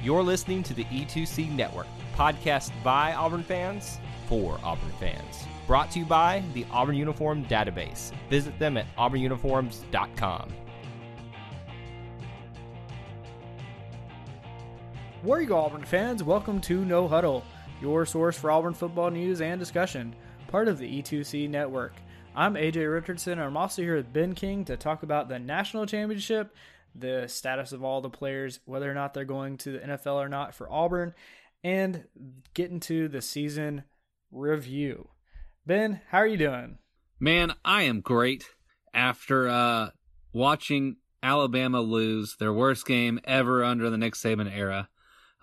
You're listening to the E2C Network, podcast by Auburn fans for Auburn fans. Brought to you by the Auburn Uniform Database. Visit them at auburnuniforms.com. War Eagle Auburn fans, welcome to No Huddle, your source for Auburn football news and discussion, part of the E2C network. I'm AJ Richardson, and I'm also here with Ben King to talk about the national championship, the status of all the players, whether or not they're going to the NFL or not for Auburn, and get into the season review. Ben, how are you doing? Man, I am great after uh, watching Alabama lose their worst game ever under the Nick Saban era.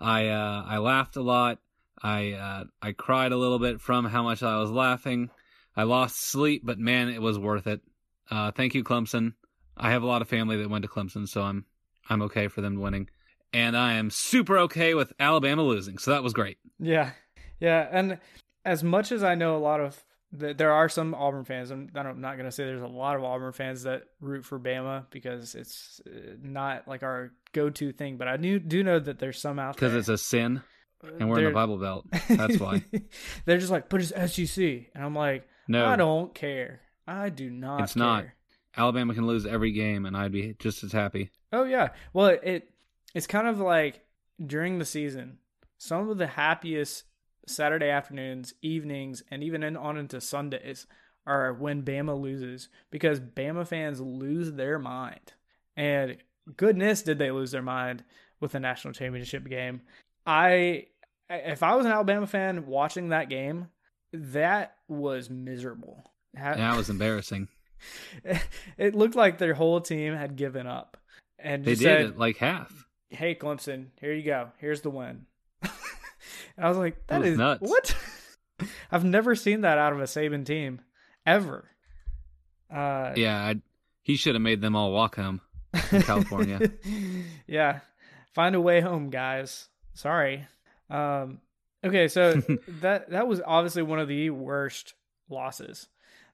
I uh, I laughed a lot. I uh, I cried a little bit from how much I was laughing. I lost sleep, but man, it was worth it. Uh, thank you, Clemson. I have a lot of family that went to Clemson, so I'm I'm okay for them winning, and I am super okay with Alabama losing. So that was great. Yeah, yeah, and as much as I know a lot of there are some Auburn fans. I'm, I'm not going to say there's a lot of Auburn fans that root for Bama because it's uh, not like our go-to thing. But I do do know that there's some out there because it's a sin, and we're they're, in the Bible Belt. That's why they're just like, but it's SEC, and I'm like, no, I don't care. I do not. It's care. not. Alabama can lose every game, and I'd be just as happy. Oh yeah. Well, it it's kind of like during the season, some of the happiest Saturday afternoons, evenings, and even in, on into Sundays are when Bama loses because Bama fans lose their mind. And goodness, did they lose their mind with the national championship game? I, if I was an Alabama fan watching that game, that was miserable. That was embarrassing. it looked like their whole team had given up, and they did said, like half. Hey, Clemson, here you go. Here's the win. I was like, that, that is nuts. what? I've never seen that out of a Saban team ever. Uh, yeah, I, he should have made them all walk home in California. yeah, find a way home, guys. Sorry. Um, okay, so that that was obviously one of the worst losses.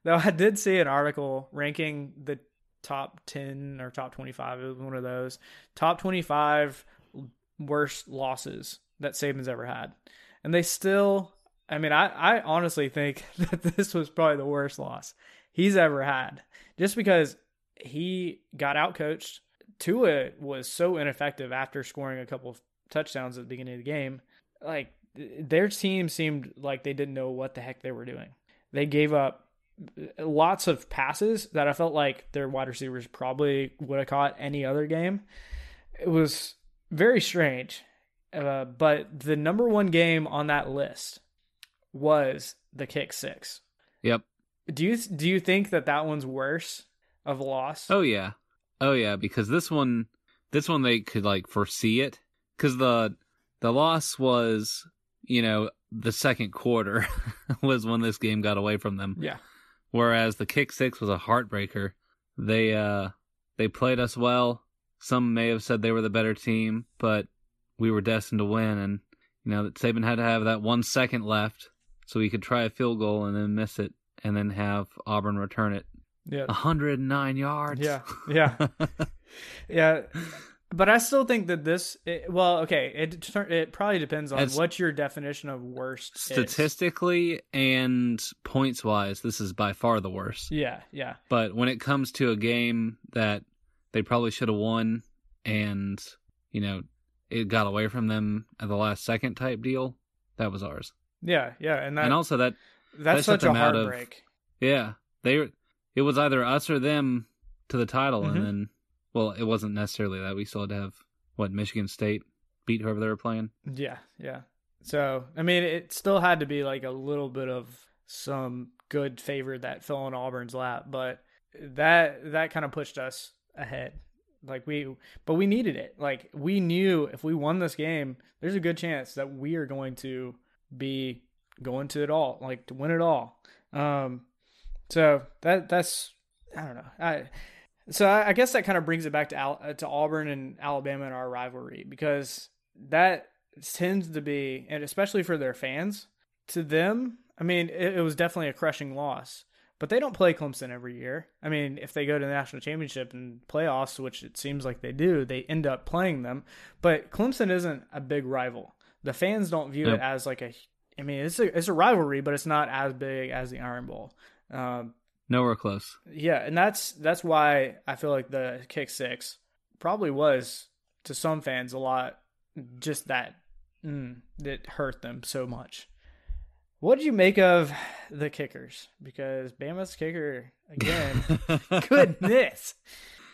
Though I did see an article ranking the top 10 or top 25 it was one of those top 25 worst losses that Saban's ever had. And they still, I mean, I, I honestly think that this was probably the worst loss he's ever had just because he got out coached. Tua was so ineffective after scoring a couple of touchdowns at the beginning of the game. Like, their team seemed like they didn't know what the heck they were doing. They gave up lots of passes that I felt like their wide receivers probably would have caught any other game. It was very strange. Uh, but the number one game on that list was the kick six. Yep. Do you do you think that that one's worse of a loss? Oh yeah, oh yeah, because this one, this one they could like foresee it because the the loss was you know the second quarter was when this game got away from them. Yeah. Whereas the kick six was a heartbreaker. They uh they played us well. Some may have said they were the better team, but we were destined to win, and you know that Saban had to have that one second left so he could try a field goal and then miss it, and then have Auburn return it. Yeah, 109 yards. Yeah, yeah, yeah. But I still think that this, it, well, okay, it it probably depends on As what your definition of worst statistically is. and points wise. This is by far the worst. Yeah, yeah. But when it comes to a game that they probably should have won, and you know it got away from them at the last second type deal, that was ours. Yeah, yeah, and that, and also that that's that such a heartbreak. Of, yeah, they it was either us or them to the title, mm-hmm. and then well, it wasn't necessarily that we still had to have what Michigan State beat whoever they were playing. Yeah, yeah. So I mean, it still had to be like a little bit of some good favor that fell in Auburn's lap, but that that kind of pushed us ahead. Like we, but we needed it. Like we knew if we won this game, there's a good chance that we are going to be going to it all, like to win it all. Um, so that that's I don't know. I so I, I guess that kind of brings it back to Al, to Auburn and Alabama and our rivalry because that tends to be, and especially for their fans, to them. I mean, it, it was definitely a crushing loss, but they don't play Clemson every year. I mean, if they go to the national championship and playoffs, which it seems like they do, they end up playing them. But Clemson isn't a big rival. The fans don't view Nope. it as like a. I mean, it's a it's a rivalry, but it's not as big as the Iron Bowl. Um, Nowhere close. yeah, and that's that's why I feel like the kick six probably was to some fans a lot just that mm, that hurt them so much. What did you make of the kickers? Because Bama's kicker again, goodness.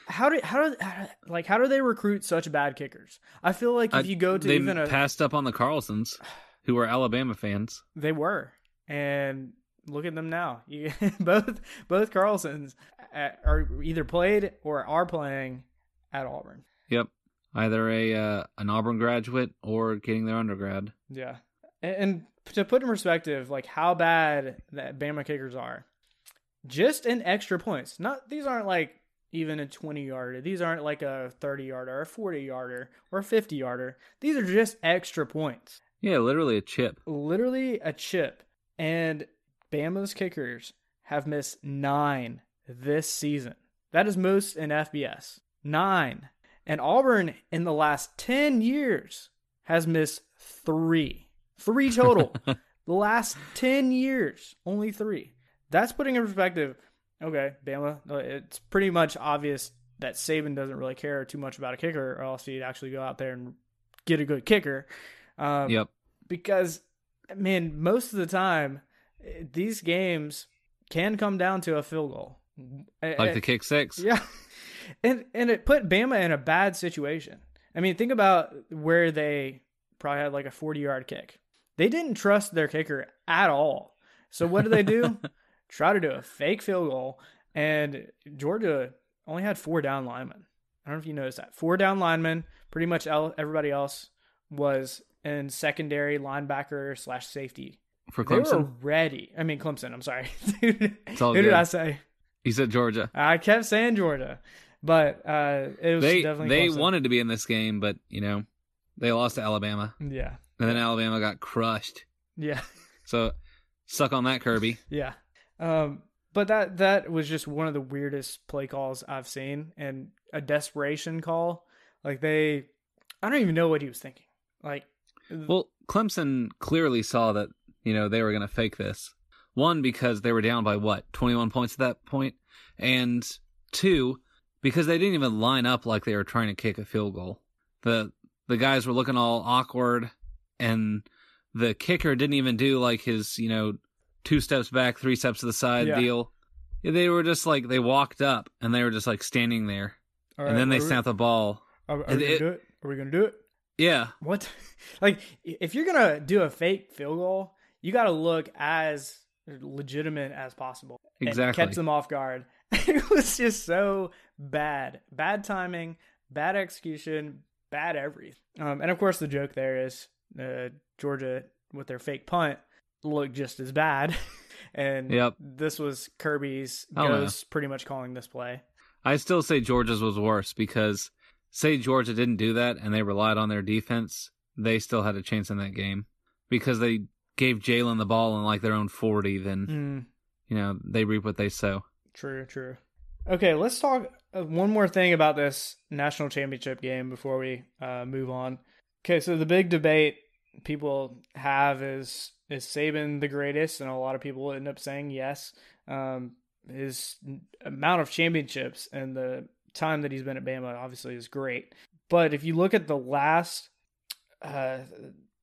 How do how do like how do they recruit such bad kickers? I feel like if I- you go to they even a passed up on the Carlsons, who are Alabama fans. They were, and look at them now. You both both Carlsons uh, are either played or are playing at Auburn. Yep, either a uh, an Auburn graduate or getting their undergrad. Yeah, and, and to put in perspective, like how bad that Bama kickers are, just in extra points. Not these aren't like even a twenty yarder. These aren't like a thirty yarder, or a forty yarder, or a fifty yarder. These are just extra points. Yeah, literally a chip. literally a chip. And Bama's kickers have missed nine this season. That is most in FBS. Nine. And Auburn in the last 10 years has missed three. Three total. the last 10 years, only three. That's putting in perspective. Okay, Bama, uh, it's pretty much obvious that Saban doesn't really care too much about a kicker, or else he'd actually go out there and get a good kicker. Um, Yep. because man most of the time these games can come down to a field goal. Like eh, the kick six. yeah. And and it put bama in a bad situation. I mean think about where they probably had like a 40 yard kick. They didn't trust their kicker at all. So what do they do? Try to do a fake field goal. And georgia only had four down linemen. I don't know if you noticed that. Four down linemen pretty much everybody else was in secondary linebacker slash safety For they were Clemson, ready i mean clemson i'm sorry Dude, It's all who did i say he said Georgia. I kept saying Georgia, but uh, it was They definitely they Clemson. wanted to be in this game, but you know they lost to Alabama, Yeah, and then Alabama got crushed. yeah, So suck on that, Kirby. yeah. Um, but that that was just one of the weirdest play calls I've seen, and a desperation call. Like they, I don't even know what he was thinking. Like, Well, Clemson clearly saw that you know they were going to fake this. One because they were down by what twenty one points at that point? and two because they didn't even line up like they were trying to kick a field goal. the The guys were looking all awkward, and the kicker didn't even do like his you know two steps back, three steps to the side Yeah. deal. They were just like they walked up and they were just like standing there, all and then they we- snapped the ball. Are, are we gonna it- do it? Are we gonna do it? Yeah, What? Like, if you're gonna do a fake field goal, you got to look as legitimate as possible. and Exactly. kept them off guard. it was just so bad, bad timing, bad execution, bad everything. Um, and of course, the joke there is uh, Georgia with their fake punt looked just as bad. and Yep. this was Kirby's ghost pretty much calling this play. I still say Georgia's was worse because say Georgia didn't do that and they relied on their defense, they still had a chance in that game because they gave Jalen the ball in like their own forty. Then Mm. you know they reap what they sow. True, true. Okay, let's talk uh, one more thing about this national championship game before we uh, move on. Okay, so the big debate people have is is Saban the greatest, and a lot of people end up saying yes. Um, his amount of championships and the time that he's been at Bama obviously is great, but if you look at the last, uh,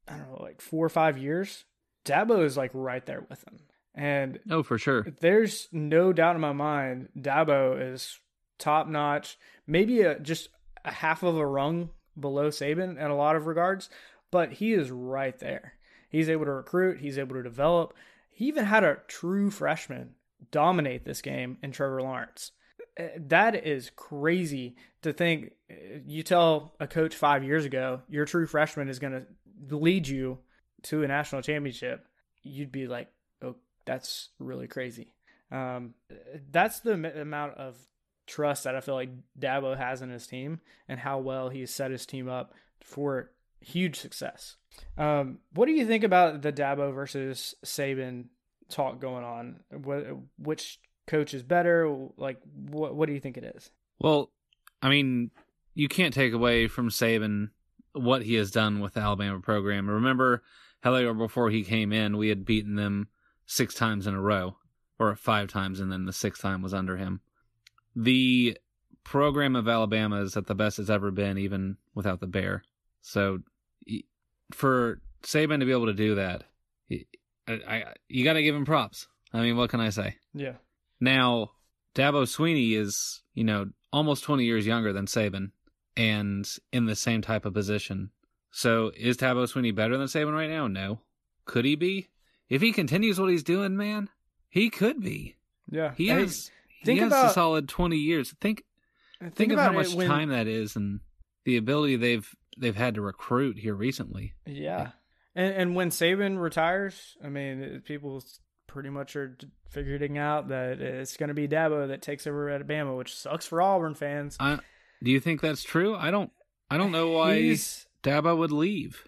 I don't know, like four or five years, Dabo is like right there with him, and Oh, for sure. there's no doubt in my mind Dabo is top notch, maybe a, just a half of a rung below Saban in a lot of regards, but he is right there. He's able to recruit, he's able to develop. He even had a true freshman dominate this game in Trevor Lawrence. Uh, That is crazy to think. uh, You tell a coach five years ago your true freshman is going to lead you to a national championship. You'd be like, oh, that's really crazy. Um, that's the amount of trust that I feel like Dabo has in his team and how well he's set his team up for huge success. Um, what do you think about the Dabo versus Saban talk going on? Wh- Which coach is better? Like, what what do you think it is? Well, I mean, you can't take away from Saban what he has done with the Alabama program. Remember, hell, before he came in, we had beaten them six times in a row, or five times, and then the sixth time was under him. The program of Alabama is at the best it's ever been, even without the bear. So, for Saban to be able to do that, I, I you got to give him props. I mean, what can I say? Yeah. Now, Dabo Swinney is, you know, almost 20 years younger than Saban and in the same type of position. So is Dabo Swinney better than Saban right now? No. Could he be? If he continues what he's doing, man, he could be. Yeah. He has think he has about- a solid 20 years. Think think, think, of how much when- time that is and the ability they've they've had to recruit here recently. Yeah. And and when Saban retires, I mean, it- people pretty much are figuring out that it's going to be Dabo that takes over at Alabama, which sucks for Auburn fans. I do you think that's true? I don't I don't know why He's- Dabo would leave.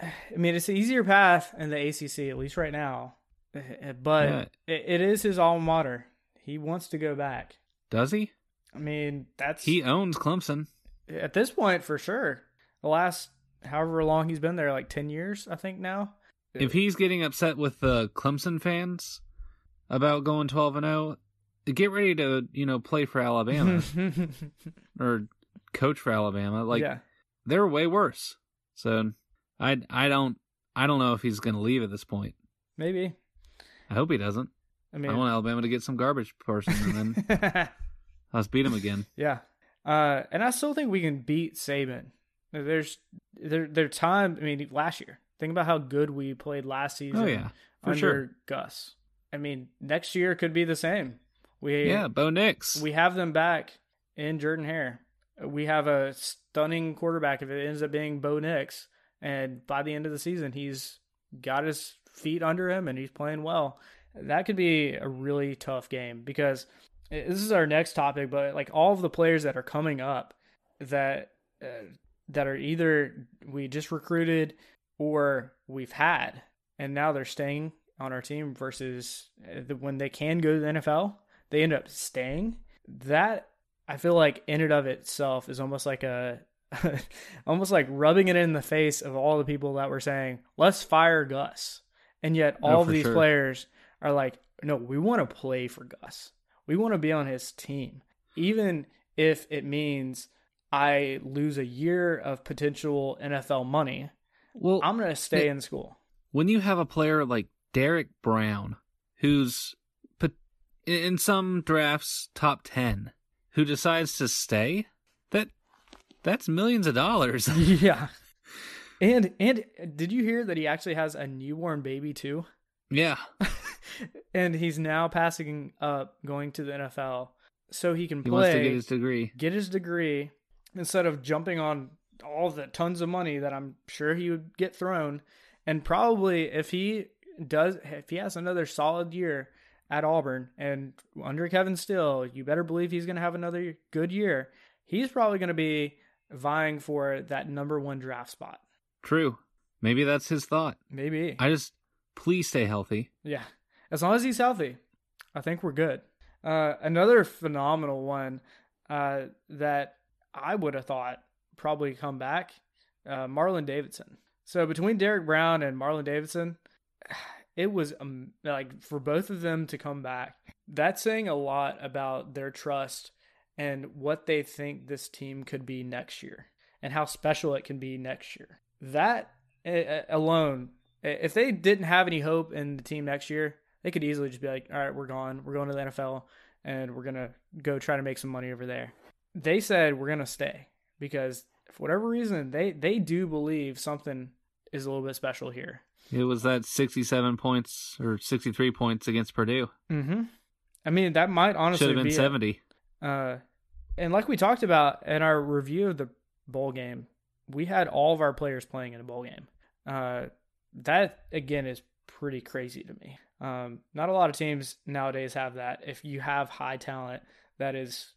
I mean, it's an easier path in the ACC, at least right now. Eh, But Yeah. it, is his alma mater. He wants to go back. Does he? I mean, that's He owns Clemson. at this point for sure. The last however long he's been there, like ten years, I think now. If he's getting upset with the Clemson fans about going 12 and 0, get ready to, you know, play for Alabama or coach for Alabama. Like yeah, they're way worse. So I I don't I don't know if he's going to leave at this point. maybe. I hope he doesn't. I I, want Alabama to get some garbage person and then let's beat him again. Yeah. Uh, and I still think we can beat Saban. There's there there time. I mean, last year. Think about how good we played last season. Oh yeah. For under sure. Gus. I mean, next year could be the same. We Yeah, Bo Nix. we have them back in Jordan Hare. We have a stunning quarterback if it ends up being Bo Nix, and by the end of the season, he's got his feet under him and he's playing well. That could be a really tough game because this is our next topic. But like all of the players that are coming up that uh, that are either we just recruited or we've had, and now they're staying on our team versus uh, when they can go to the NFL, they end up staying. That I feel like in and of itself is almost like a almost like rubbing it in the face of all the people that were saying, let's fire Gus. And yet Oh, all of these sure. players are like, no, we want to play for Gus. We want to be on his team. Even if it means I lose a year of potential NFL money, well, I'm going to stay Yeah. in school. when you have a player like Derrick Brown, who's in some drafts top 10, who decides to stay, that that's millions of dollars. yeah. And and did you hear that he actually has a newborn baby too? yeah. and he's now passing up going to the NFL so he can He play wants to get his degree. get his degree instead of jumping on all the tons of money that I'm sure he would get thrown. And probably if he does, if he has another solid year at Auburn and under Kevin Steele, you better believe he's going to have another good year. He's probably going to be vying for that number one draft spot. True. Maybe that's his thought. Maybe. I just please stay healthy. Yeah. As long as he's healthy, I think we're good. Uh, another phenomenal one uh, that I would have thought probably come back, uh, Marlon Davidson. So between Derrick Brown and Marlon Davidson, it was um, like for both of them to come back. That's saying a lot about their trust and what they think this team could be next year and how special it can be next year. That uh, alone, if they didn't have any hope in the team next year, they could easily just be like, all right, we're gone. We're going to the NFL and we're going to go try to make some money over there. They said we're going to stay because for whatever reason, they, they do believe something is a little bit special here. It was that 67 points or 63 points against Purdue. Mm-hmm. I mean, that might honestly Should have been be it. 70. Uh, and like we talked about in our review of the bowl game, we had all of our players playing in a bowl game. Uh, that again is pretty crazy to me. Um, not a lot of teams nowadays have that. If you have high talent that is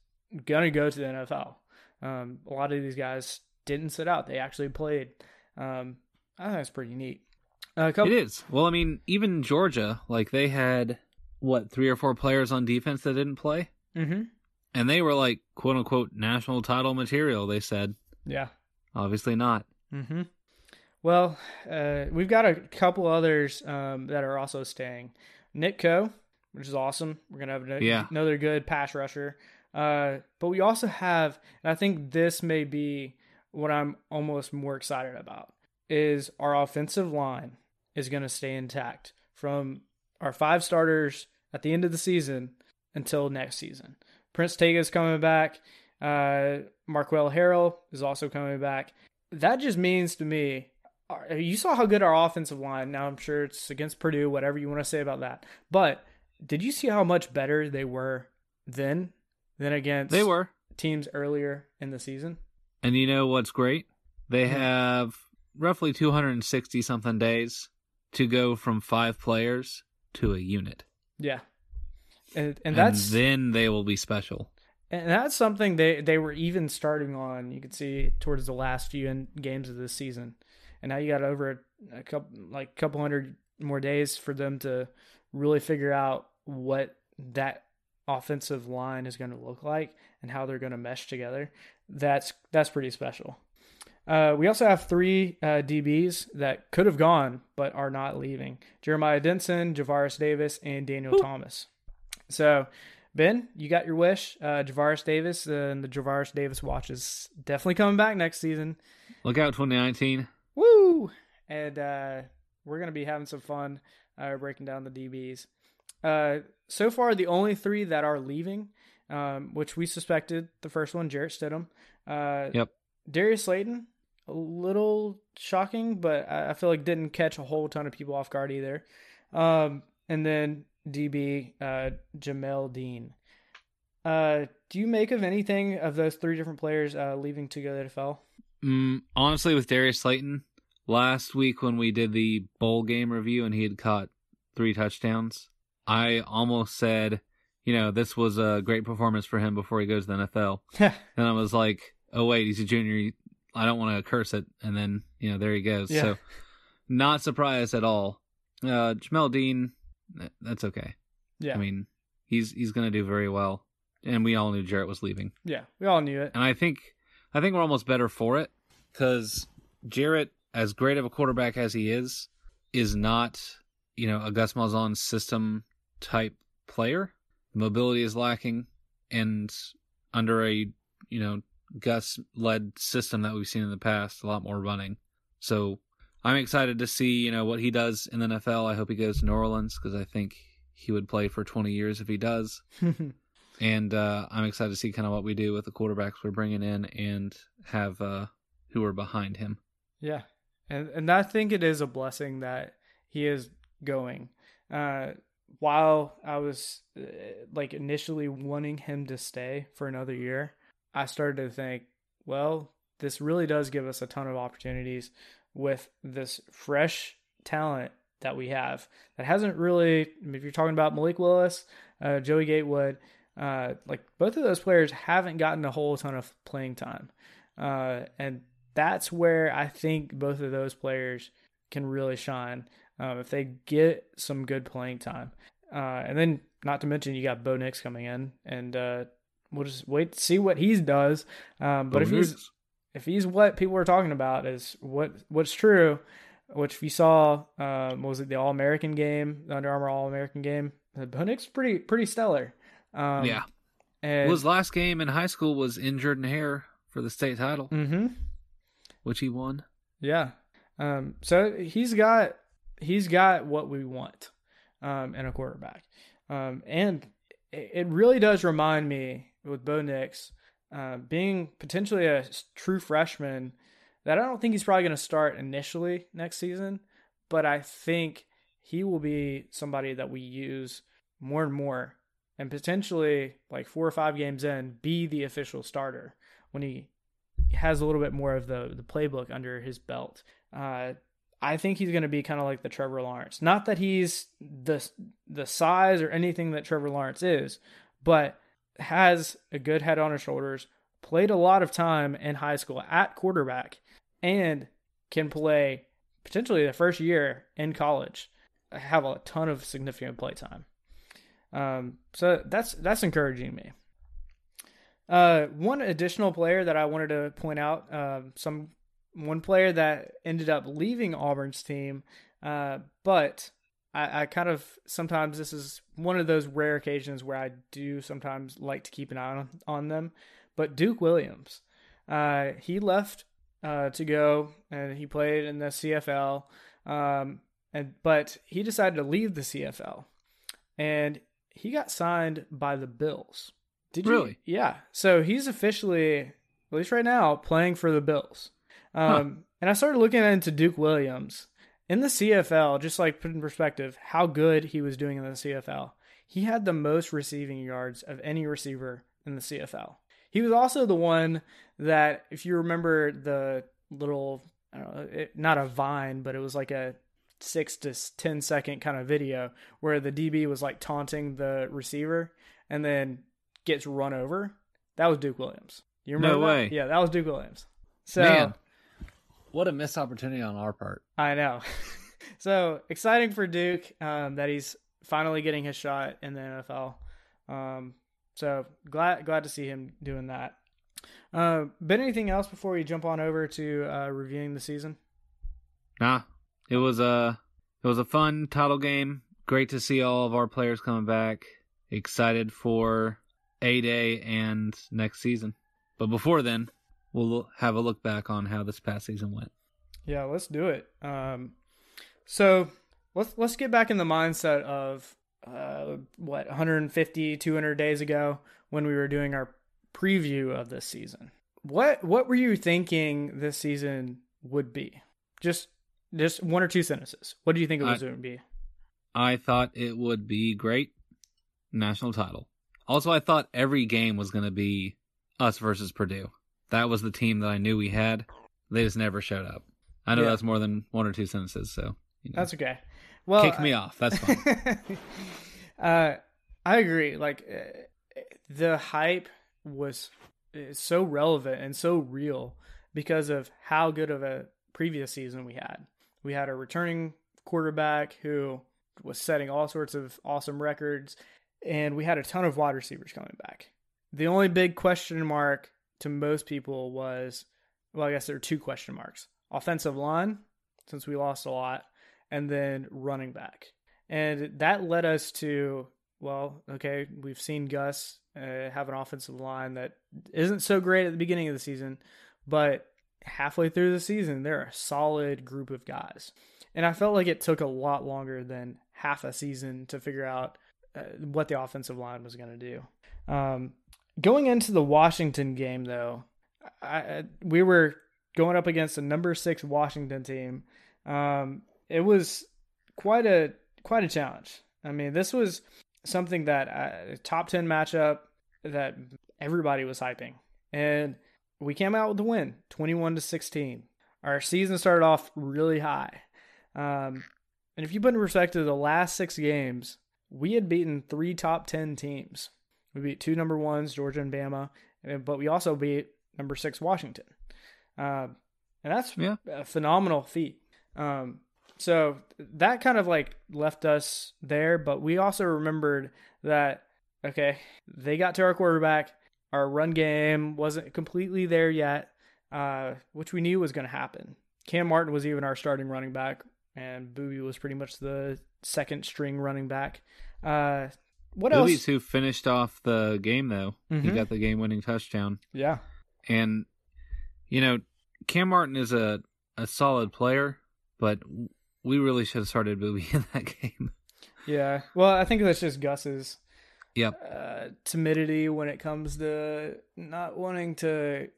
gonna go to the NFL, um, a lot of these guys didn't sit out; they actually played. Um, I think that's pretty neat. Uh, couple, It is. Well, I mean, even Georgia, like they had what three or four players on defense that didn't play, Mm-hmm. and they were like quote unquote national title material. They said, Yeah. obviously not. Mm-hmm. Well, uh, we've got a couple others um, that are also staying. Nick Coe, which is awesome. We're gonna have a, Yeah. another good pass rusher. Uh, but we also have, and I think this may be what I'm almost more excited about, is our offensive line is going to stay intact from our five starters at the end of the season until next season. Prince Tega is coming back. Uh, Marquel Harrell is also coming back. That just means to me, uh, you saw how good our offensive line. Now I'm sure it's against Purdue, whatever you want to say about that. But did you see how much better they were then than against They were, teams earlier in the season? and you know what's great? They have roughly 260 something days to go from five players to a unit, Yeah, and and and that's then they will be special. and that's something they they were even starting on. You could see towards the last few in, games of this season, and now you got over a, a couple like a couple hundred more days for them to really figure out what that offensive line is going to look like and how they're going to mesh together. That's that's pretty special. Uh, we also have three uh, DBs that could have gone but are not leaving: Jeremiah Dinson, Javaris Davis, and Daniel Thomas. So, Ben, you got your wish. Uh, Javaris Davis and the Javaris Davis watch is definitely coming back next season. Look out, 2019. Woo! And uh, we're gonna be having some fun uh, breaking down the DBs. Uh, so far, the only three that are leaving, um, which we suspected, the first one, Jarrett Stidham. Uh, Yep. Darius Slayton, a little shocking, but I I feel like didn't catch a whole ton of people off guard either. Um, and then DB uh, Jamel Dean. Uh, do you make of anything of those three different players uh, leaving to go to the NFL? Mm, honestly, with Darius Slayton, last week when we did the bowl game review and he had caught three touchdowns, I almost said, you know, this was a great performance for him before he goes to the NFL. And I was like, oh, wait, he's a junior. I don't want to curse it. And then, you know, there he goes. Yeah. So, not surprised at all. Uh, Jamel Dean, that's okay. yeah, I mean, he's he's going to do very well. And we all knew Jarrett was leaving. yeah, we all knew it. And I think I think we're almost better for it because Jarrett, as great of a quarterback as he is, is not you know a Gus Malzahn system type player. Mobility is lacking, and under a you know Gus led system that we've seen in the past, a lot more running. So I'm excited to see you know what he does in the NFL. I hope he goes to New Orleans because I think he would play for 20 years if he does and uh, I'm excited to see kind of what we do with the quarterbacks we're bringing in and have uh, who are behind him. Yeah, and and I think it is a blessing that he is going. Uh, while I was uh, like initially wanting him to stay for another year, I started to think, well, this really does give us a ton of opportunities with this fresh talent that we have that hasn't really. If you're talking about Malik Willis, uh, Joey Gatewood, uh, like both of those players haven't gotten a whole ton of playing time, uh, and that's where I think both of those players can really shine um, if they get some good playing time. Uh, and then, not to mention, you got Bo Nix coming in, and uh, we'll just wait to see what he does. Um, but if he's if he's what people are talking about is what what's true, which we saw, um, was it the All American game, the Under Armour All American game? Nix pretty pretty stellar. Um, yeah, and well, his last game in high school was in Jordan Hare for the state title, hmm which he won. Yeah. Um, so he's got he's got what we want um, in a quarterback, um, and it really does remind me with Bo Nix uh, being potentially a true freshman that I don't think he's probably going to start initially next season, but I think he will be somebody that we use more and more, and potentially like four or five games in, be the official starter when he has a little bit more of the the playbook under his belt. Uh, I think he's going to be kind of like the Trevor Lawrence. Not that he's the the size or anything that Trevor Lawrence is, but has a good head on his shoulders. Played a lot of time in high school at quarterback, and can play potentially the first year in college. Have a ton of significant play time. Um, so that's that's encouraging me. Uh, one additional player that I wanted to point out, uh, some one player that ended up leaving Auburn's team, uh, but I, I kind of sometimes this is one of those rare occasions where I do sometimes like to keep an eye on, on them. But Duke Williams, uh, he left uh, to go and he played in the CFL, um, and but he decided to leave the CFL, and he got signed by the Bills. Did really? You? Yeah. So he's officially, at least right now, playing for the Bills. Um, huh. And I started looking into Duke Williams in the CFL, just like put in perspective how good he was doing in the CFL. He had the most receiving yards of any receiver in the CFL. He was also the one that, if you remember the little, I don't know, it, not a vine, but it was like a six to ten second kind of video where the DB was like taunting the receiver and then gets run over. That was Duke Williams. You remember? No that? way. Yeah, that was Duke Williams. So, Man, what a missed opportunity on our part. I know. so exciting for Duke um, that he's finally getting his shot in the NFL. Um, so glad glad to see him doing that. Uh, but anything else before we jump on over to uh, reviewing the season? Nah, it was a it was a fun title game. Great to see all of our players coming back. Excited for a Day and next season. But before then, we'll have a look back on how this past season went. Yeah, let's do it. Um, so let's let's get back in the mindset of uh, what 150, 200 days ago when we were doing our preview of this season. What what were you thinking this season would be? Just just one or two sentences. What do you think it was going to be? I thought it would be great. National title. Also, I thought every game was going to be us versus Purdue. That was the team that I knew we had. They just never showed up. I know yeah. that's more than one or two sentences, so you know. that's okay. Well, kick me I, off. That's fine. uh, I agree. Like uh, the hype was so relevant and so real because of how good of a previous season we had. We had a returning quarterback who was setting all sorts of awesome records and we had a ton of wide receivers coming back. The only big question mark to most people was well, I guess there are two question marks offensive line, since we lost a lot, and then running back. And that led us to, well, okay, we've seen Gus uh, have an offensive line that isn't so great at the beginning of the season, but halfway through the season, they're a solid group of guys. And I felt like it took a lot longer than half a season to figure out uh, what the offensive line was going to do. Um, going into the Washington game, though, I, we were going up against a number six Washington team. Um, it was quite a quite a challenge. I mean, this was something that uh, a top ten matchup that everybody was hyping, and we came out with the win, twenty-one to sixteen. Our season started off really high, um, and if you put in perspective the last six games, we had beaten three top 10 teams. We beat two number ones, Georgia and Bama, but we also beat number six, Washington. Uh, and that's yeah. a phenomenal feat. Um, so that kind of like left us there, but we also remembered that, okay, they got to our quarterback. Our run game wasn't completely there yet, uh, which we knew was going to happen. Kam Martin was even our starting running back, and Boobee was pretty much the second string running back. Uh, what else? who finished off the game though. Mm-hmm. He got the game winning touchdown. Yeah. And you know, Kam Martin is a a solid player, but we really should have started Boobee in that game. Yeah. Well, I think that's just Gus's yep. Uh, timidity when it comes to not wanting to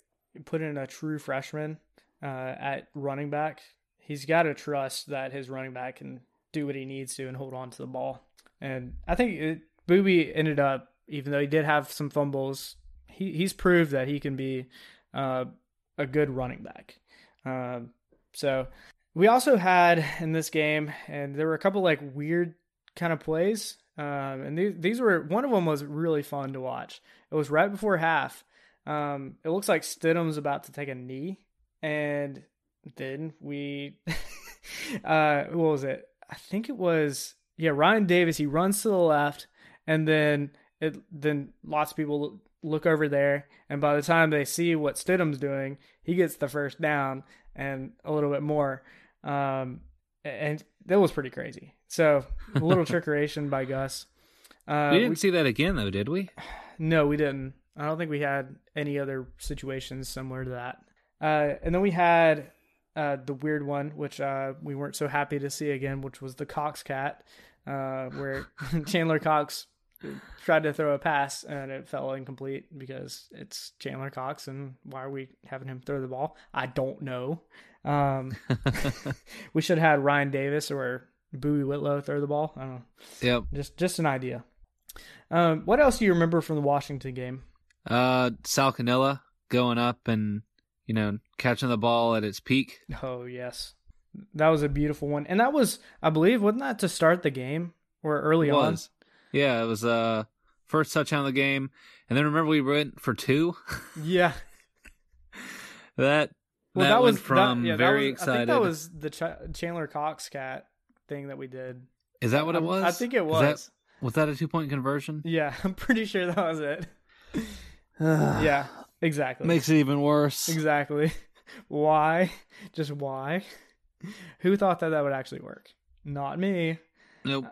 put in a true freshman uh, at running back. He's got to trust that his running back can do what he needs to and hold on to the ball. And I think it, Boobee ended up, even though he did have some fumbles, he he's proved that he can be uh, a good running back. Um, so we also had in this game, and there were a couple like weird kind of plays. Um, and these these were one of them was really fun to watch. It was right before half. Um, it looks like Stidham's about to take a knee, and then we, uh, what was it? I think it was yeah, Ryan Davis, he runs to the left and then it then lots of people look over there, and by the time they see what Stidham's doing, he gets the first down and a little bit more, um, and that was pretty crazy. So a little trickeration by Gus. Uh, we didn't see that again though, did we? no, we didn't. I don't think we had any other situations similar to that. Uh, and then we had uh, the weird one, which uh, we weren't so happy to see again, which was the Cox cat, uh, where Chandler Cox tried to throw a pass and it fell incomplete because it's Chandler Cox, and why are we having him throw the ball? I don't know. Um, we should have had Ryan Davis or Boobee Whitlow throw the ball. I don't know. Yep. Just just an idea. Um, what else do you remember from the Washington game? Uh, Sal Cannella going up and you know catching the ball at its peak. Oh yes, that was a beautiful one, and that was, I believe, wasn't that to start the game or early It on? Yeah, it was uh first touchdown of the game, and then remember we went for two. Yeah. that Well, that, that, went was from that, yeah, very was, I think that was the Ch- Chandler Cox cat thing that we did. Is that what it was? I think it was. that- was that a two point conversion? Yeah, I'm pretty sure that was it. yeah, exactly. Makes it even worse. Exactly. Why? Just why? Who thought that that would actually work? Not me. Nope.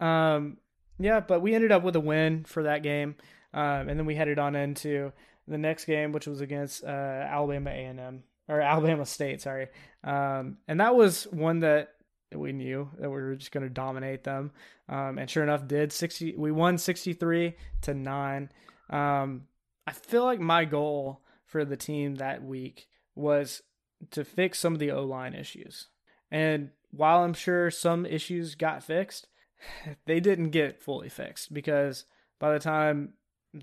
Um, yeah, but we ended up with a win for that game, um, and then we headed on into the next game, which was against uh, Alabama A and M or Alabama State. Sorry, um, and that was one that we knew that we were just going to dominate them, um, and sure enough, did sixty. We won sixty three to nine. Um, I feel like my goal for the team that week was to fix some of the O line issues. And while I'm sure some issues got fixed, they didn't get fully fixed because by the time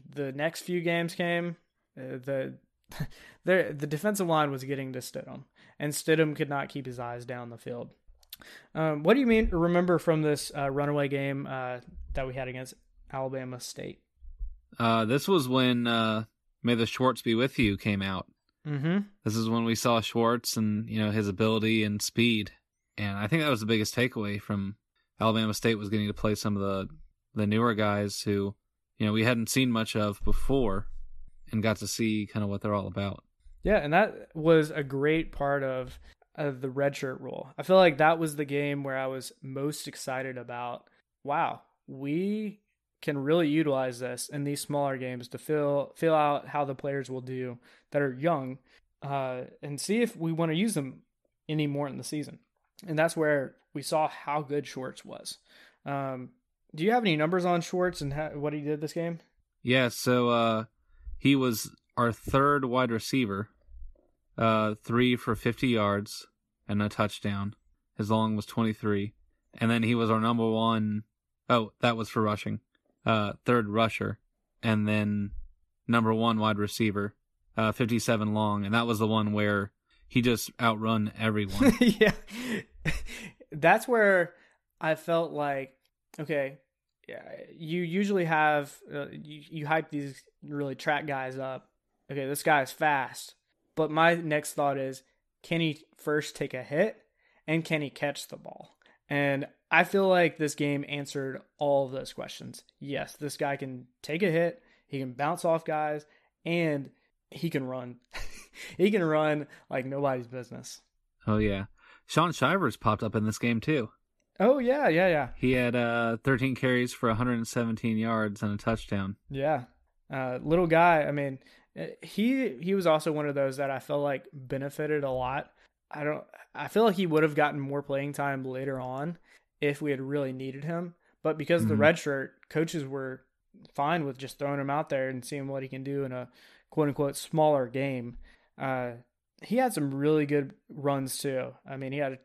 the next few games came, uh, the the defensive line was getting to Stidham, and Stidham could not keep his eyes down the field. Um, what do you mean? Remember from this uh, runaway game uh, that we had against Alabama State? Uh, this was when uh, "May the Schwartz Be with You" came out. Mm-hmm. This is when we saw Schwartz and you know his ability and speed, and I think that was the biggest takeaway from Alabama State was getting to play some of the the newer guys who you know we hadn't seen much of before, and got to see kind of what they're all about. Yeah, and that was a great part of of the redshirt rule. I feel like that was the game where I was most excited about. Wow, we can really utilize this in these smaller games to fill fill out how the players will do that are young, uh, and see if we want to use them any more in the season. And that's where we saw how good Schwartz was. Um, do you have any numbers on Schwartz and how, what he did this game? Yeah, so uh, he was our third wide receiver, uh, three for 50 yards and a touchdown. His long was 23. And then he was our number one, oh, that was for rushing, uh, third rusher. And then number one wide receiver, uh, 57 long. And that was the one where he just outrun everyone. yeah. That's where I felt like, okay, yeah, you usually have, uh, you, you hype these really track guys up. Okay, this guy is fast. But my next thought is, can he first take a hit and can he catch the ball? And I feel like this game answered all of those questions. Yes, this guy can take a hit, he can bounce off guys, and he can run. he can run like nobody's business. oh, yeah. Shaun Shivers popped up in this game, too. Oh yeah, yeah, yeah, He had uh, 13 carries for 117 yards and a touchdown. yeah. Uh, little guy. I mean, eh, he he was also one of those that I felt like benefited a lot. I don't. I feel like he would have gotten more playing time later on if we had really needed him. But because of Mhm. the red shirt, coaches were fine with just throwing him out there and seeing what he can do in a quote unquote smaller game. Uh, he had some really good runs too. I mean, he had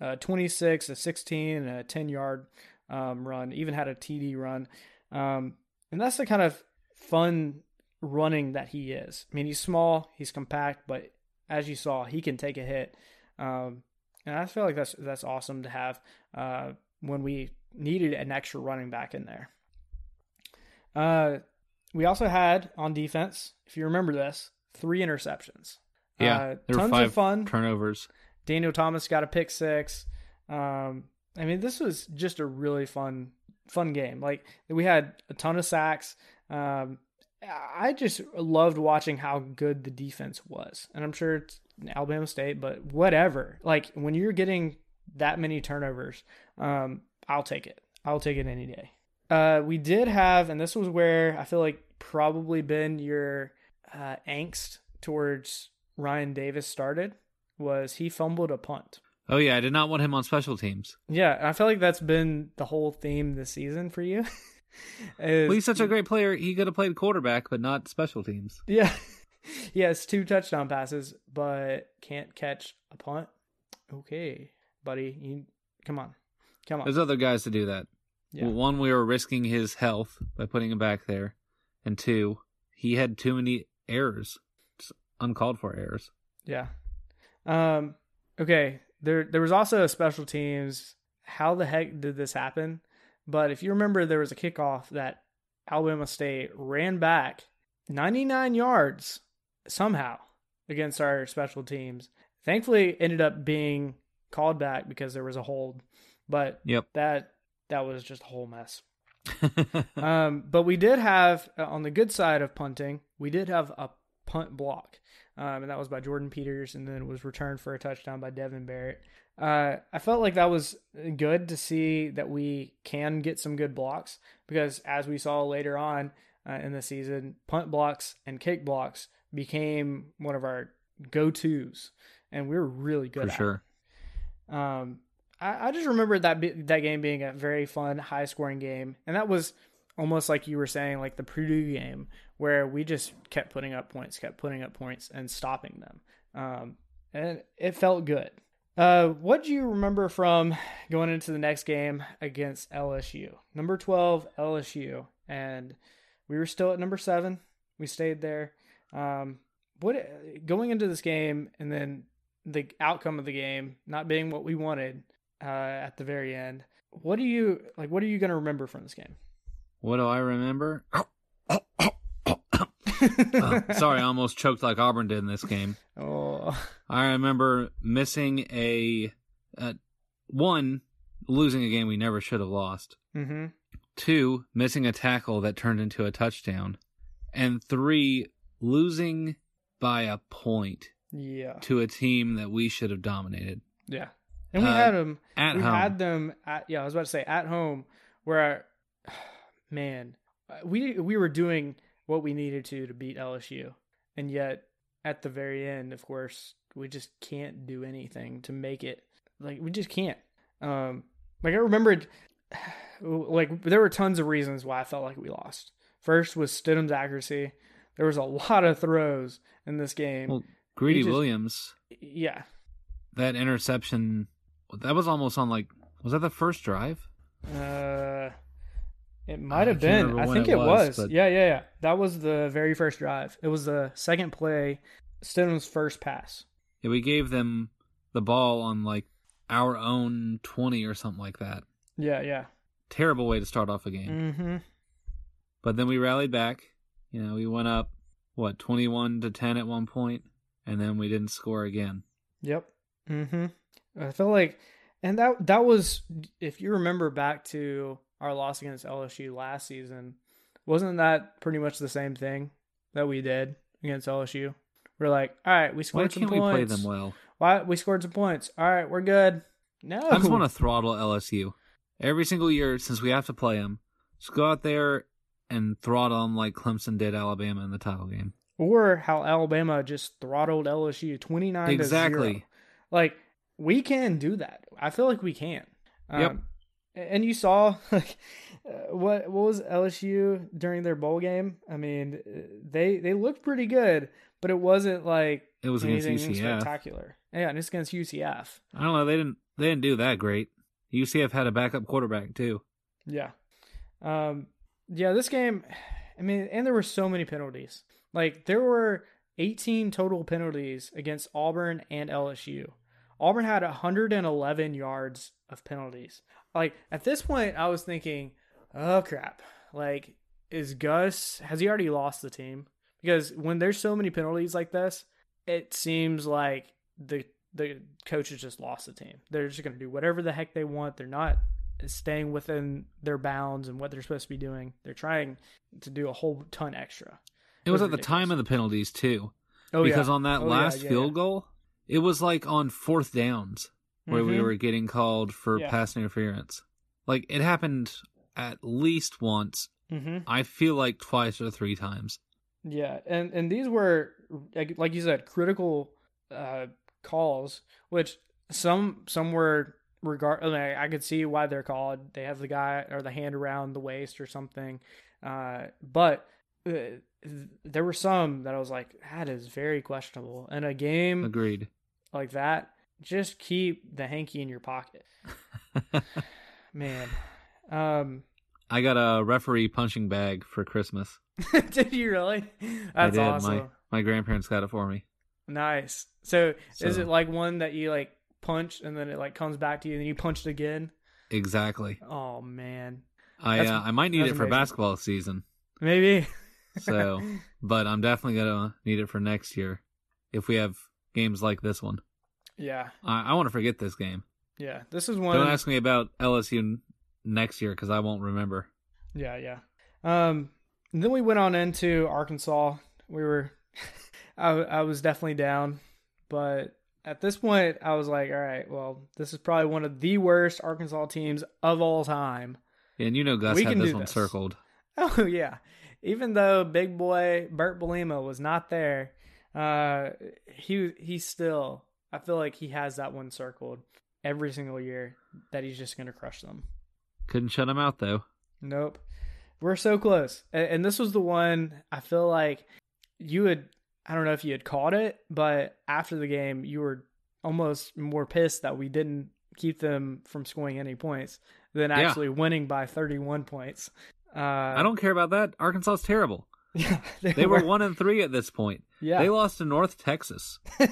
a, a 26, a 16, and a 10 yard um, run. Even had a TD run, um, and that's the kind of fun running that he is. I mean, he's small, he's compact, but as you saw, he can take a hit. Um, and I feel like that's that's awesome to have uh, when we needed an extra running back in there. Uh, we also had on defense, if you remember this, three interceptions. Yeah, uh, there were tons of fun. turnovers. Daniel Thomas got a pick six. Um, I mean, this was just a really fun, fun game. Like we had a ton of sacks. Um, I just loved watching how good the defense was, and I'm sure it's Alabama State, but whatever. Like when you're getting that many turnovers, um, I'll take it. I'll take it any day. Uh, we did have, and this was where I feel like probably been your uh, angst towards Ryan Davis started was he fumbled a punt. Oh yeah, I did not want him on special teams. Yeah, I feel like that's been the whole theme this season for you. Is, well, he's such a great player. He could have played quarterback, but not special teams. Yeah, he has two touchdown passes, but can't catch a punt. Okay, buddy, you come on, come on. There's other guys to do that. Yeah. Well, one, we were risking his health by putting him back there, and two, he had too many errors, uncalled for errors. Yeah. Um. Okay. There, there was also a special teams. How the heck did this happen? But if you remember, there was a kickoff that Alabama State ran back 99 yards somehow against our special teams. Thankfully, ended up being called back because there was a hold. But yep. that that was just a whole mess. um, but we did have uh, on the good side of punting, we did have a punt block, um, and that was by Jordan Peters, and then was returned for a touchdown by Devin Barrett. Uh, I felt like that was good to see that we can get some good blocks because, as we saw later on uh, in the season, punt blocks and kick blocks became one of our go tos, and we were really good for sure. It. Um, I, I just remember that be, that game being a very fun, high scoring game, and that was almost like you were saying, like the Purdue game, where we just kept putting up points, kept putting up points, and stopping them, um, and it felt good. Uh, what do you remember from going into the next game against LSU? Number 12, LSU. And we were still at number seven. We stayed there. Um, what going into this game and then the outcome of the game not being what we wanted uh, at the very end. What do you like? What are you going to remember from this game? What do I remember? oh, sorry, I almost choked like Auburn did in this game. Oh. I remember missing a, a one losing a game we never should have lost. Mm-hmm. Two missing a tackle that turned into a touchdown, and three losing by a point. Yeah. To a team that we should have dominated. Yeah. And we uh, had them at we home. had them at yeah, I was about to say at home where man, we we were doing what we needed to to beat LSU. And yet at the very end, of course, we just can't do anything to make it. Like we just can't. Um like I remembered like there were tons of reasons why I felt like we lost. First was Stidham's accuracy. There was a lot of throws in this game. Well, Greedy just, Williams. Yeah. That interception that was almost on like was that the first drive? Uh it might have been. I think it, was. was. Yeah, yeah, yeah. That was the very first drive. It was the second play, Stidham's first pass. Yeah, we gave them the ball on like our own 20 or something like that. Yeah, yeah. Terrible way to start off a game. Mm-hmm. But then we rallied back. You know, we went up, what, 21 to 10 at one point, and then we didn't score again. Yep. Mm-hmm. I felt like, and that that was, if you remember back to our loss against LSU last season, wasn't that pretty much the same thing that we did against LSU? We're like, all right, we scored Why some can't points. we play them well? Why we scored some points? All right, we're good. No, I just want to throttle LSU every single year since we have to play them. Just go out there and throttle them like Clemson did Alabama in the title game, or how Alabama just throttled LSU twenty nine exactly. Like we can do that. I feel like we can. Um, yep. And you saw like uh, what what was LSU during their bowl game? I mean, they they looked pretty good, but it wasn't like it was anything against UCF. spectacular. Yeah, and it's against UCF. I don't know. They didn't they didn't do that great. UCF had a backup quarterback too. Yeah. Um. Yeah. This game. I mean, and there were so many penalties. Like there were 18 total penalties against Auburn and LSU. Auburn had 111 yards of penalties. Like at this point, I was thinking, oh crap! Like, is Gus has he already lost the team? Because when there's so many penalties like this, it seems like the the coaches just lost the team. They're just going to do whatever the heck they want. They're not staying within their bounds and what they're supposed to be doing. They're trying to do a whole ton extra. It was was at the time of the penalties too, Oh because yeah. on that Oh, last yeah, field yeah. goal, it was like on fourth downs where we Mhm. were getting called for Yeah. pass interference. Like it happened at least once. Mhm. I feel like twice or three times. Yeah, and and these were like, like you said, critical uh, calls, which some some were regard. I, mean, I could see why they're called. They have the guy or the hand around the waist or something, uh, but uh, there were some that I was like, that is very questionable. In a game Agreed. Like that, just keep the hanky in your pocket, man. Um, I got a referee punching bag for Christmas. did you really? I That's did. awesome. My my grandparents got it for me. Nice. So, is it like one that you like punch and then it like comes back to you and then you punch it again? Exactly. Oh man. I uh, I might need it for amazing. basketball season. Maybe. So, but I'm definitely gonna need it for next year if we have games like this one. yeah. I, I want to forget this game. Yeah. This is one Don't ask me about LSU next year because I won't remember. Yeah, yeah. Um then we went on into Arkansas. We were I I was definitely down, but at this point I was like, all right, well, this is probably one of the worst Arkansas teams of all time. And you know Gus We had this one this. circled. Oh yeah. Even though big boy Bret Bielema was not there, uh he he still I feel like he has that one circled every single year that he's just gonna crush them. Couldn't shut him out though. Nope. We're so close. And, and this was the one I feel like you had I don't know if you had caught it, but after the game you were almost more pissed that we didn't keep them from scoring any points than Yeah. actually winning by 31 points. Uh, I don't care about that. Arkansas is terrible. Yeah, they, They were one and three at this point. Yeah. They lost to North Texas.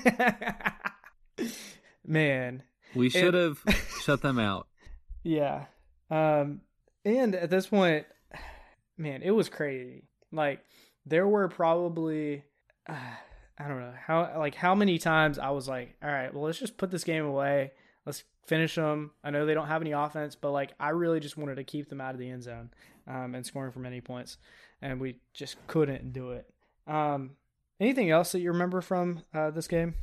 Man, We should have shut them out. yeah. Um, and at this point, man, it was crazy. Like there were probably, uh, I don't know how, like how many times I was like, all right, well, let's just put this game away. Let's finish them. I know they don't have any offense, but like I really just wanted to keep them out of the end zone, um, and scoring from any points, and we just couldn't do it. Um, anything else that you remember from uh, this game?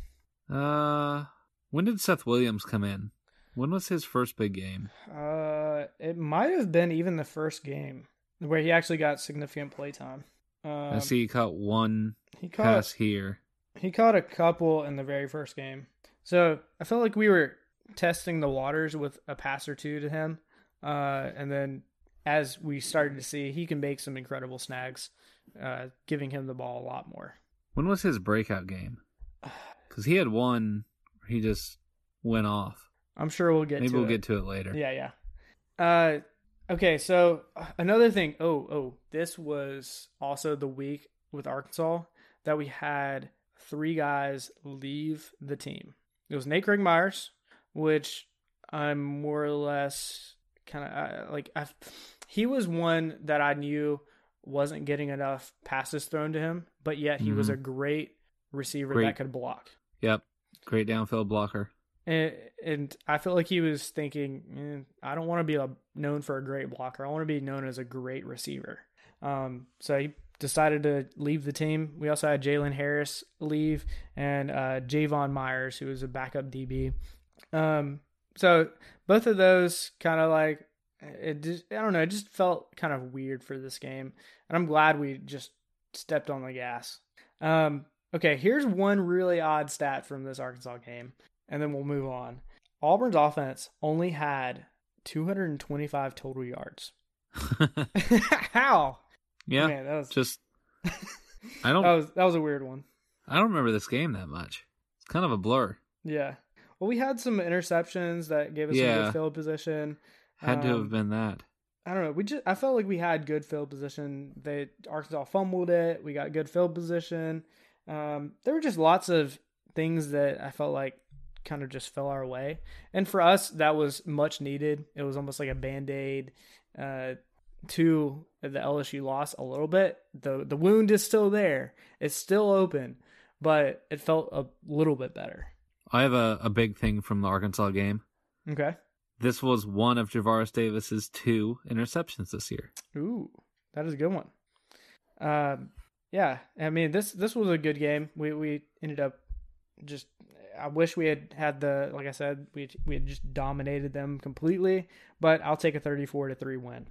Uh, when did Seth Williams come in? When was his first big game? Uh, it might have been even the first game where he actually got significant play time. Um, I see he caught one he caught pass here. he caught a couple in the very first game. So I felt like we were testing the waters with a pass or two to him, uh, and then as we started to see, he can make some incredible snags, uh, giving him the ball a lot more. When was his breakout game? Because he had one he just went off. I'm sure we'll get Maybe we'll it. get to it later. Yeah, yeah. Uh, okay, so uh, another thing. Oh, oh, this was also the week with Arkansas that we had three guys leave the team. It was Nate Craig Myers, which I'm more or less kind of uh, like. I, he was one that I knew wasn't getting enough passes thrown to him, but yet he was Mhm. a great receiver Great. that could block. Yep. Great downfield blocker. And, and I feel like he was thinking, eh, I don't want to be a, known for a great blocker. I want to be known as a great receiver. Um, so he decided to leave the team. We also had Jalen Harris leave and uh, Javon Myers, who was a backup DB. Um, so both of those kind of like it. Just, I don't know. It just felt kind of weird for this game, and I'm glad we just stepped on the gas. Um, okay, here's one really odd stat from this Arkansas game and then we'll move on. Auburn's offense only had 225 total yards. How? yeah. Man, that was Just I don't that was that was a weird one. I don't remember this game that much. It's kind of a blur. Yeah. Well, we had some interceptions that gave us some Yeah. good field position. Had to Um, have been that. I don't know. We just I felt like we had good field position. They Arkansas fumbled it. We got good field position. Um, there were just lots of things that I felt like kind of just fell our way. And for us, that was much needed. It was almost like a band aid uh, to the LSU loss a little bit. the The wound is still there. It's still open, but it felt a little bit better. I have a, a big thing from the Arkansas game. Okay. this was one of Javaris Davis's two interceptions this year. Ooh, that is a good one. Um, yeah, I mean this this was a good game. We we ended up just. I wish we had had the like I said we we had just dominated them completely, but I'll take a thirty-four to three win.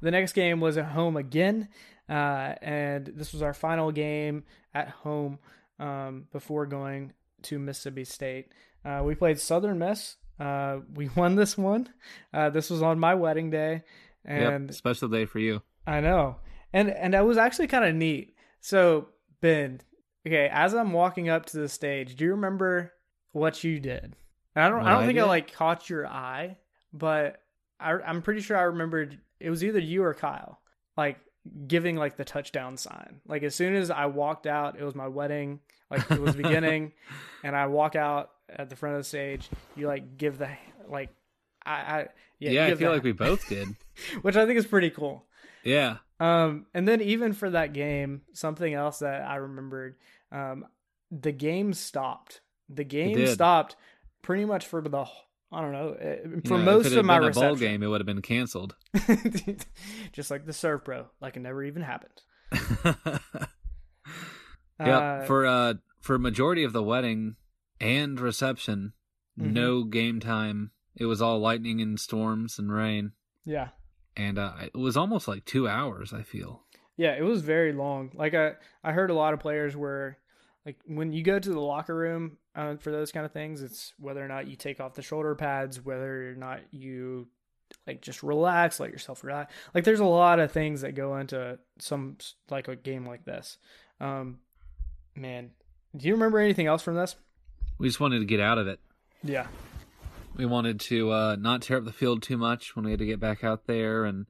The next game was at home again, uh, and this was our final game at home um, before going to Mississippi State. Uh, we played Southern Miss. Uh, we won this one. Uh, this was on my wedding day, and yep, special day for you. I know, and and that was actually kind of neat. So Ben, okay, as I'm walking up to the stage, do you remember what you did? And I don't. What I don't I think I like caught your eye, but I, I'm pretty sure I remembered. It was either you or Kyle, like giving like the touchdown sign. Like as soon as I walked out, it was my wedding. Like it was beginning, and I walk out at the front of the stage. You like give the like, I, I yeah, Yeah, I feel the- like we both did. which I think is pretty cool. Yeah. Um, and then even for that game, something else that I remembered, um, the game stopped. The game stopped pretty much for the I don't know eh, for know, if most it had of my been reception. game, it would have been canceled. Just like the Servpro, like it never even happened. Yep. Uh, for uh for majority of the wedding and reception, Mhm. no game time. It was all lightning and storms and rain, yeah, and uh, it was almost like two hours. I feel. yeah, it was very long. Like I, I heard a lot of players were like when you go to the locker room uh, for those kind of things, it's whether or not you take off the shoulder pads, whether or not you like just relax, let yourself relax. Like there's a lot of things that go into some like a game like this. Um, man, do you remember anything else from this? We just wanted to get out of it. Yeah, We wanted to uh, not tear up the field too much when we had to get back out there and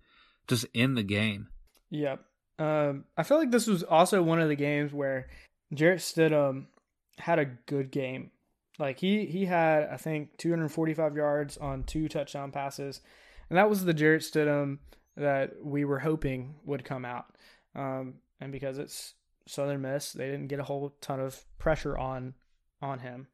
just end the game. Yep. Um, I feel like this was also one of the games where Jarrett Stidham had a good game. Like he he had I think 245 yards on two touchdown passes, and that was the Jarrett Stidham that we were hoping would come out. Um, and because it's Southern Miss, they didn't get a whole ton of pressure on on him.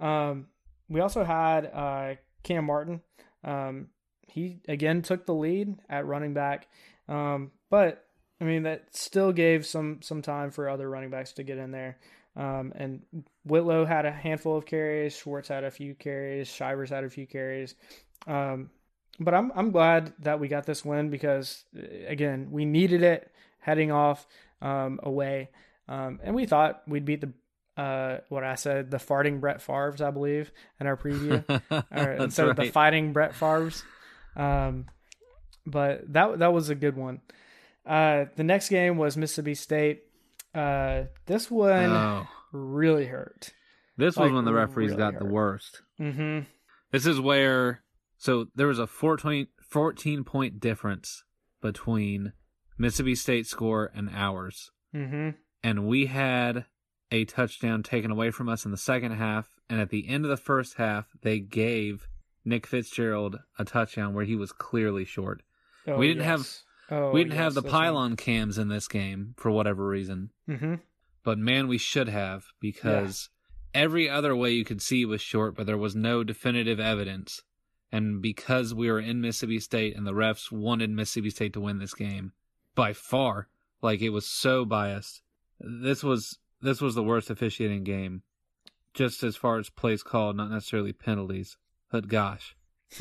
Um, we also had uh, Kam Martin. Um, he again took the lead at running back, um, but I mean that still gave some some time for other running backs to get in there. Um, and Whitlow had a handful of carries. Schwartz had a few carries. Shivers had a few carries. Um, but I'm I'm glad that we got this win because uh, again we needed it heading off um, away, um, and we thought we'd beat the uh, what I said the farting Brett Favre's I believe in our preview or instead of the fighting Brett Favre's. Um, but that that was a good one. Uh, the next game was Mississippi State. Uh, this one Oh. really hurt. This was when the referees really got the worst. Mm-hmm. This is where so there was a 14, 14 point difference between Mississippi State score and ours. Mm-hmm. And we had a touchdown taken away from us in the second half. And at the end of the first half, they gave Nick Fitzgerald a touchdown where he was clearly short. Oh, We didn't have- yes. Oh, we didn't yes, have the pylon cams in this game for whatever reason. Mm-hmm. But man, we should have because every other way you could see was short, but there was no definitive evidence. And because we were in Mississippi State and the refs wanted Mississippi State to win this game by far, like it was so biased. This was this was the worst officiating game, just as far as plays called, not necessarily penalties. But gosh,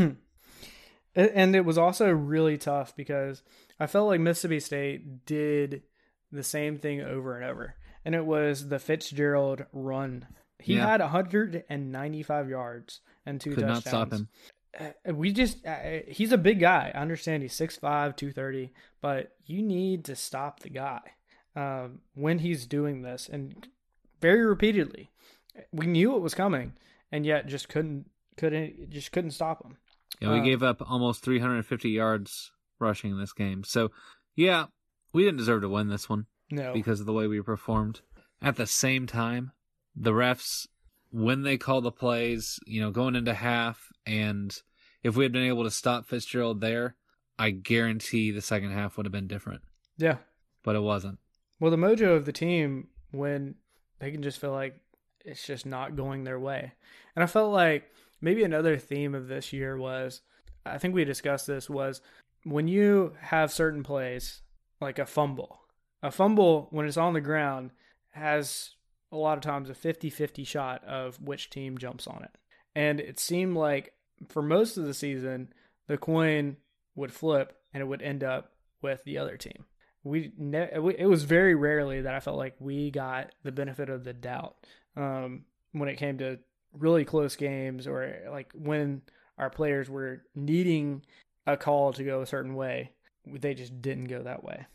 And it was also really tough because I felt like Mississippi State did the same thing over and over. And it was the Fitzgerald run. He Yeah. had 195 yards and two could touchdowns. not stop him. Uh, we just uh, he's a big guy. I understand he's 6'5", 230, but you need to stop the guy um, when he's doing this and very repeatedly. We knew it was coming and yet just couldn't couldn't just couldn't stop him. Yeah, we Uh, gave up almost 350 yards rushing in this game. So, yeah, we didn't deserve to win this one. No. because of the way we performed. At the same time, the refs, when they call the plays, you know, going into half, and if we had been able to stop Fitzgerald there, I guarantee the second half would have been different. yeah. But it wasn't. Well, the mojo of the team when they can just feel like it's just not going their way. And I felt like maybe another theme of this year was I think we discussed this was when you have certain plays like a fumble. A fumble when it's on the ground has a lot of times a 50-50 shot of which team jumps on it. And it seemed like for most of the season the coin would flip and it would end up with the other team. We ne- it was very rarely that I felt like we got the benefit of the doubt um, when it came to really close games or like when our players were needing a call to go a certain way, they just didn't go that way.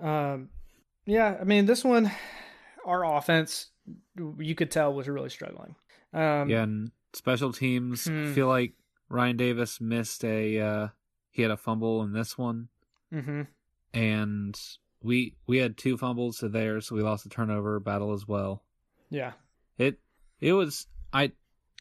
Um, yeah, I mean this one, our offense, you could tell was really struggling. Um, yeah, and special teams Hmm. feel like Ryan Davis missed a uh, he had a fumble in this one, hmm and we we had two fumbles to theirs, so we lost the turnover battle as well. Yeah. It it was I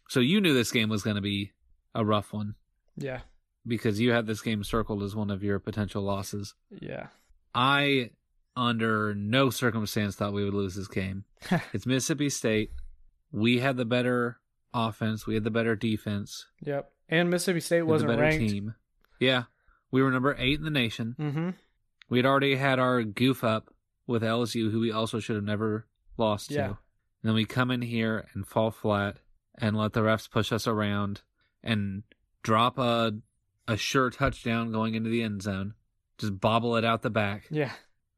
so you knew this game was going to be a rough one Yeah. Because you had this game circled as one of your potential losses. Yeah. I under no circumstance thought we would lose this game. it's Mississippi State. We had the better offense, we had the better defense, Yep. And Mississippi State we had the wasn't better ranked. team. Yeah. We were number 8 in the nation. Mm-hmm. We had already had our goof up with LSU who we also should have never lost to. And then we come in here and fall flat and let the refs push us around and drop a a sure touchdown going into the end zone. Just bobble it out the back. Yeah.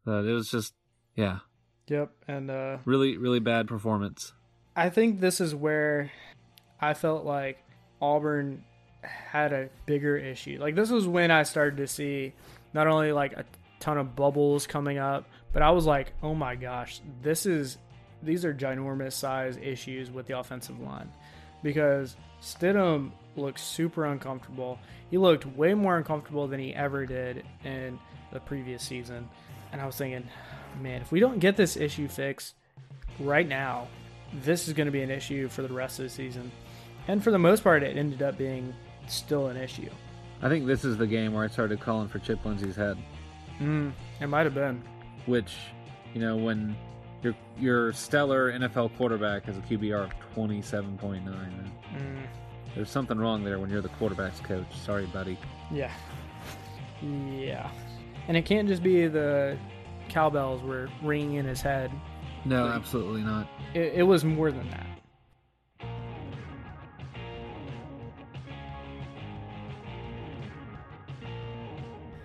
It was just yeah, Yep. And uh, really really bad performance. I think this is where I felt like Auburn had a bigger issue. Like this was when I started to see not only like a ton of bubbles coming up, but I was like, "Oh my gosh, this is these are ginormous size issues with the offensive line." Because Stidham looked super uncomfortable. He looked way more uncomfortable than he ever did in the previous season. And I was thinking, man, if we don't get this issue fixed right now, this is going to be an issue for the rest of the season. And for the most part, it ended up being still an issue. I think this is the game where I started calling for Chip Lindsey's head, Mm, it might have been. which, you know, when your your stellar NFL quarterback has a QBR of 27.9, Mm, there's something wrong there when you're the quarterback's coach. Sorry, buddy. yeah. Yeah. And it can't just be the cowbells were ringing in his head. No, Like- absolutely not. It, it was more than that.